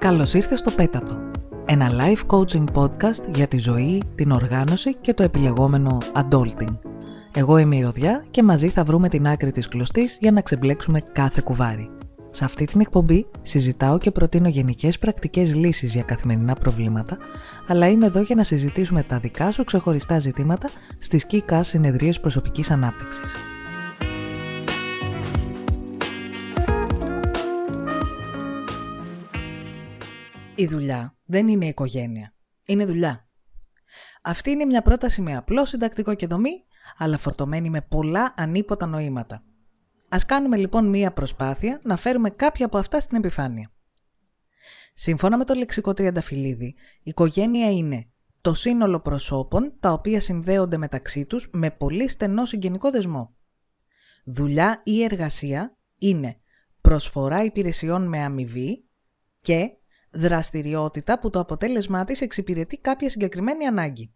Καλώς ήρθες στο Πέτατο, ένα live coaching podcast για τη ζωή, την οργάνωση και το επιλεγόμενο adulting. Εγώ είμαι η Ροδιά και μαζί θα βρούμε την άκρη της κλωστής για να ξεμπλέξουμε κάθε κουβάρι. Σε αυτή την εκπομπή συζητάω και προτείνω γενικές πρακτικές λύσεις για καθημερινά προβλήματα, αλλά είμαι εδώ για να συζητήσουμε τα δικά σου ξεχωριστά ζητήματα στις ΚΙΚΑ συνεδρίες προσωπικής ανάπτυξης. Η δουλειά δεν είναι οικογένεια. Είναι δουλειά. Αυτή είναι μια πρόταση με απλό συντακτικό και δομή, αλλά φορτωμένη με πολλά ανίποτα νοήματα. Ας κάνουμε λοιπόν μία προσπάθεια να φέρουμε κάποια από αυτά στην επιφάνεια. Σύμφωνα με το λεξικό Τριανταφυλλίδη, η οικογένεια είναι το σύνολο προσώπων τα οποία συνδέονται μεταξύ τους με πολύ στενό συγγενικό δεσμό. Δουλειά ή εργασία είναι προσφορά υπηρεσιών με αμοιβή και δραστηριότητα που το αποτέλεσμά της εξυπηρετεί κάποια συγκεκριμένη ανάγκη.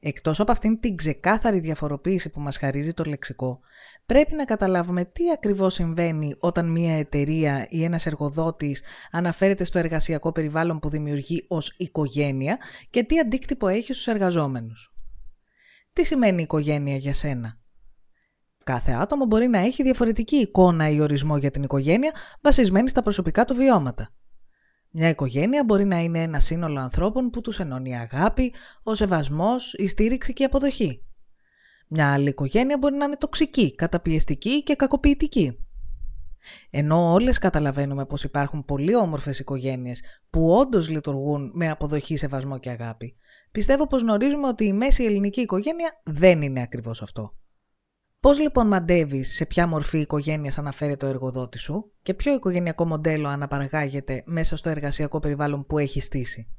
Εκτός από αυτήν την ξεκάθαρη διαφοροποίηση που μας χαρίζει το λεξικό, πρέπει να καταλάβουμε τι ακριβώς συμβαίνει όταν μια εταιρεία ή ένας εργοδότης αναφέρεται στο εργασιακό περιβάλλον που δημιουργεί ως οικογένεια και τι αντίκτυπο έχει στους εργαζόμενους. Τι σημαίνει οικογένεια για σένα; Κάθε άτομο μπορεί να έχει διαφορετική εικόνα ή ορισμό για την οικογένεια βασισμένη στα προσωπικά του βιώματα. Μια οικογένεια μπορεί να είναι ένα σύνολο ανθρώπων που τους ενώνει αγάπη, ο σεβασμός, η στήριξη και η αποδοχή. Μια άλλη οικογένεια μπορεί να είναι τοξική, καταπιεστική και κακοποιητική. Ενώ όλες καταλαβαίνουμε πως υπάρχουν πολύ όμορφες οικογένειες που όντως λειτουργούν με αποδοχή, σεβασμό και αγάπη, πιστεύω πως γνωρίζουμε ότι η μέση ελληνική οικογένεια δεν είναι ακριβώς αυτό. Πώς λοιπόν μαντεύεις σε ποια μορφή οικογένεια αναφέρεται ο εργοδότη σου και ποιο οικογενειακό μοντέλο αναπαραγάγεται μέσα στο εργασιακό περιβάλλον που έχει στήσει;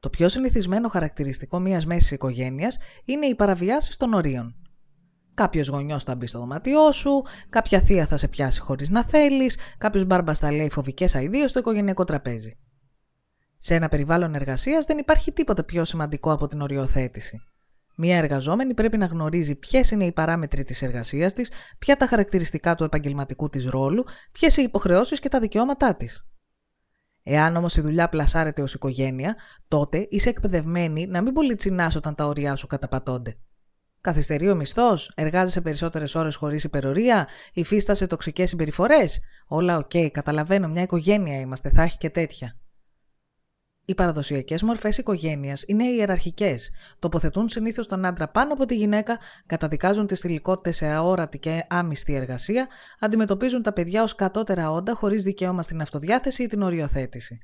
Το πιο συνηθισμένο χαρακτηριστικό μιας μέσης οικογένειας είναι οι παραβιάσεις των ορίων. Κάποιος γονιός θα μπει στο δωμάτιό σου, κάποια θεία θα σε πιάσει χωρίς να θέλεις, κάποιος μπάρμπας θα λέει φοβικές αειδίε στο οικογενειακό τραπέζι. Σε ένα περιβάλλον εργασίας δεν υπάρχει τίποτα πιο σημαντικό από την οριοθέτηση. Μία εργαζόμενη πρέπει να γνωρίζει ποιες είναι οι παράμετροι της εργασίας της, ποια τα χαρακτηριστικά του επαγγελματικού της ρόλου, ποιες οι υποχρεώσεις και τα δικαιώματά της. Εάν όμως η δουλειά πλασάρεται ως οικογένεια, τότε είσαι εκπαιδευμένη να μην πολυτσινάς όταν τα όριά σου καταπατώνται. Καθυστερεί ο μισθός, εργάζεσαι περισσότερες ώρες χωρίς υπερωρία, υφίστασαι τοξικές συμπεριφορές. Όλα OK, okay, καταλαβαίνω, μια οικογένεια είμαστε, θα έχει και τέτοια. Οι παραδοσιακές μορφές οικογένειας είναι ιεραρχικές. Τοποθετούν συνήθως τον άντρα πάνω από τη γυναίκα, καταδικάζουν τις θηλυκότητες σε αόρατη και άμυστη εργασία, αντιμετωπίζουν τα παιδιά ως κατώτερα όντα χωρίς δικαίωμα στην αυτοδιάθεση ή την οριοθέτηση.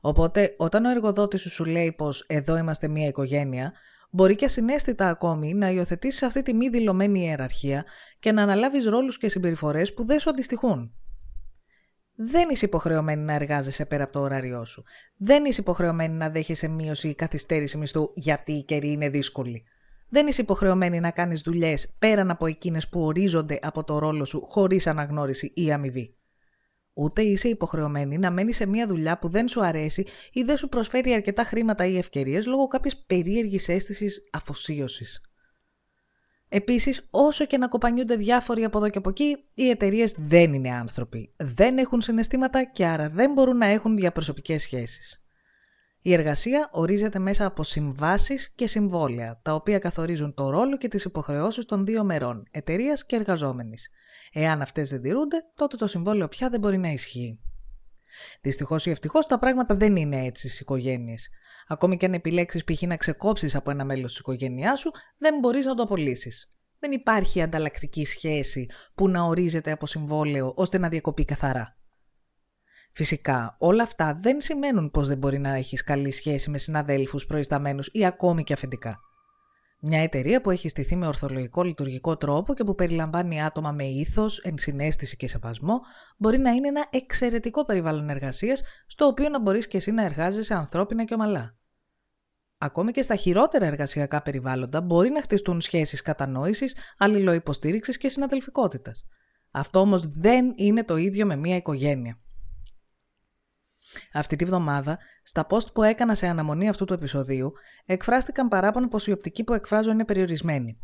Οπότε, όταν ο εργοδότης σου σου λέει πως εδώ είμαστε μια οικογένεια, μπορεί και ασυναίσθητα ακόμη να υιοθετήσει αυτή τη μη δηλωμένη ιεραρχία και να αναλάβεις ρόλους και συμπεριφορές που δεν σου αντιστοιχούν δεν είσαι υποχρεωμένη να εργάζεσαι πέρα από το ωράριό σου. Δεν είσαι υποχρεωμένη να δέχεσαι μείωση ή καθυστέρηση μισθού γιατί η καιρή είναι δύσκολη. Δεν είσαι υποχρεωμένη να κάνεις δουλειές πέραν από εκείνες που ορίζονται από το ρόλο σου χωρίς αναγνώριση ή αμοιβή. Ούτε είσαι υποχρεωμένη να μένεις σε μια δουλειά που δεν σου αρέσει ή δεν σου προσφέρει αρκετά χρήματα ή ευκαιρίες λόγω κάποια περίεργης αίσθησης αφοσίωσης. Επίσης, όσο και να κοπανιούνται διάφοροι από εδώ και από εκεί, οι εταιρείες δεν είναι άνθρωποι. Δεν έχουν συναισθήματα και άρα δεν μπορούν να έχουν διαπροσωπικές σχέσεις. Η εργασία ορίζεται μέσα από συμβάσεις και συμβόλαια, τα οποία καθορίζουν το ρόλο και τις υποχρεώσεις των δύο μερών, εταιρείας και εργαζόμενης. Εάν αυτές δεν τηρούνται, τότε το συμβόλαιο πια δεν μπορεί να ισχύει. Δυστυχώς ή ευτυχώς τα πράγματα δεν είναι έτσι στις οικογένειες. Ακόμη και αν επιλέξεις π.χ. να ξεκόψεις από ένα μέλος της οικογένειάς σου, δεν μπορείς να το απολύσεις. Δεν υπάρχει ανταλλακτική σχέση που να ορίζεται από συμβόλαιο ώστε να διακοπεί καθαρά. Φυσικά, όλα αυτά δεν σημαίνουν πως δεν μπορεί να έχεις καλή σχέση με συναδέλφους προϊσταμένους ή ακόμη και αφεντικά. Μια εταιρεία που έχει στηθεί με ορθολογικό λειτουργικό τρόπο και που περιλαμβάνει άτομα με ήθος, ενσυναίσθηση και σεβασμό, μπορεί να είναι ένα εξαιρετικό περιβάλλον εργασίας, στο οποίο να μπορείς και εσύ να εργάζεσαι ανθρώπινα και ομαλά. Ακόμη και στα χειρότερα εργασιακά περιβάλλοντα μπορεί να χτιστούν σχέσεις κατανόησης, αλληλοϊποστήριξης και συναδελφικότητας. Αυτό όμως δεν είναι το ίδιο με μια οικογένεια. Αυτή τη βδομάδα, στα post που έκανα σε αναμονή αυτού του επεισοδίου, εκφράστηκαν παράπονα πως η οπτική που εκφράζω είναι περιορισμένη.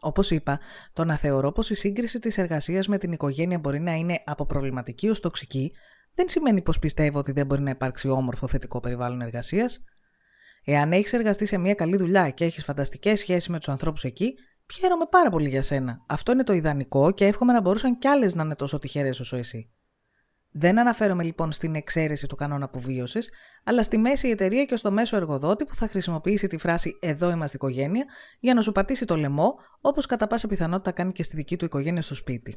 Όπως είπα, το να θεωρώ πως η σύγκριση της εργασίας με την οικογένεια μπορεί να είναι από προβληματική ως τοξική, δεν σημαίνει πως πιστεύω ότι δεν μπορεί να υπάρξει όμορφο θετικό περιβάλλον εργασίας. Εάν έχεις εργαστεί σε μια καλή δουλειά και έχεις φανταστικές σχέσεις με τους ανθρώπους εκεί, χαίρομαι πάρα πολύ για σένα. Αυτό είναι το ιδανικό και εύχομαι να μπορούσαν κι άλλες να είναι τόσο τυχερές όσο εσύ. Δεν αναφέρομαι λοιπόν στην εξαίρεση του κανόνα αποβίωση, αλλά στη μέση εταιρεία και στο μέσο εργοδότη που θα χρησιμοποιήσει τη φράση Εδώ είμαστε οικογένεια για να σου πατήσει το λαιμό, όπως κατά πάσα πιθανότητα κάνει και στη δική του οικογένεια στο σπίτι.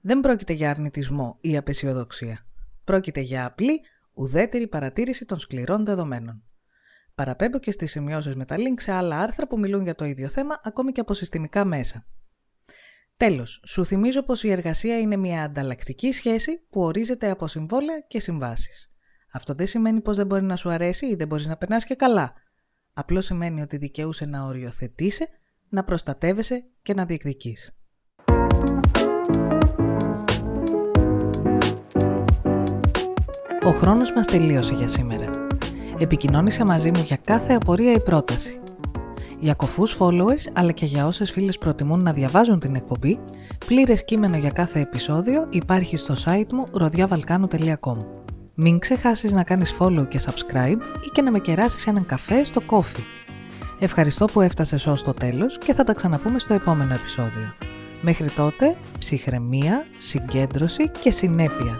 Δεν πρόκειται για αρνητισμό ή απεσιοδοξία. Πρόκειται για απλή, ουδέτερη παρατήρηση των σκληρών δεδομένων. Παραπέμπω και στις σημειώσεις με τα link σε άλλα άρθρα που μιλούν για το ίδιο θέμα, ακόμη και από συστημικά μέσα. Τέλος, σου θυμίζω πως η εργασία είναι μια ανταλλακτική σχέση που ορίζεται από συμβόλαια και συμβάσεις. Αυτό δεν σημαίνει πως δεν μπορεί να σου αρέσει ή δεν μπορείς να περνάς και καλά. Απλώς σημαίνει ότι δικαιούσε να οριοθετήσει, να προστατεύεσαι και να διεκδικείς. Ο χρόνος μας τελείωσε για σήμερα. Επικοινώνησε μαζί μου για κάθε απορία ή πρόταση. Για κοφούς followers, αλλά και για όσες φίλες προτιμούν να διαβάζουν την εκπομπή, πλήρες κείμενο για κάθε επεισόδιο υπάρχει στο site μου rodiavalcano.com. Μην ξεχάσεις να κάνεις follow και subscribe ή και να με κεράσεις έναν καφέ στο coffee. Ευχαριστώ που έφτασες ως το τέλος και θα τα ξαναπούμε στο επόμενο επεισόδιο. Μέχρι τότε, ψυχραιμία, συγκέντρωση και συνέπεια.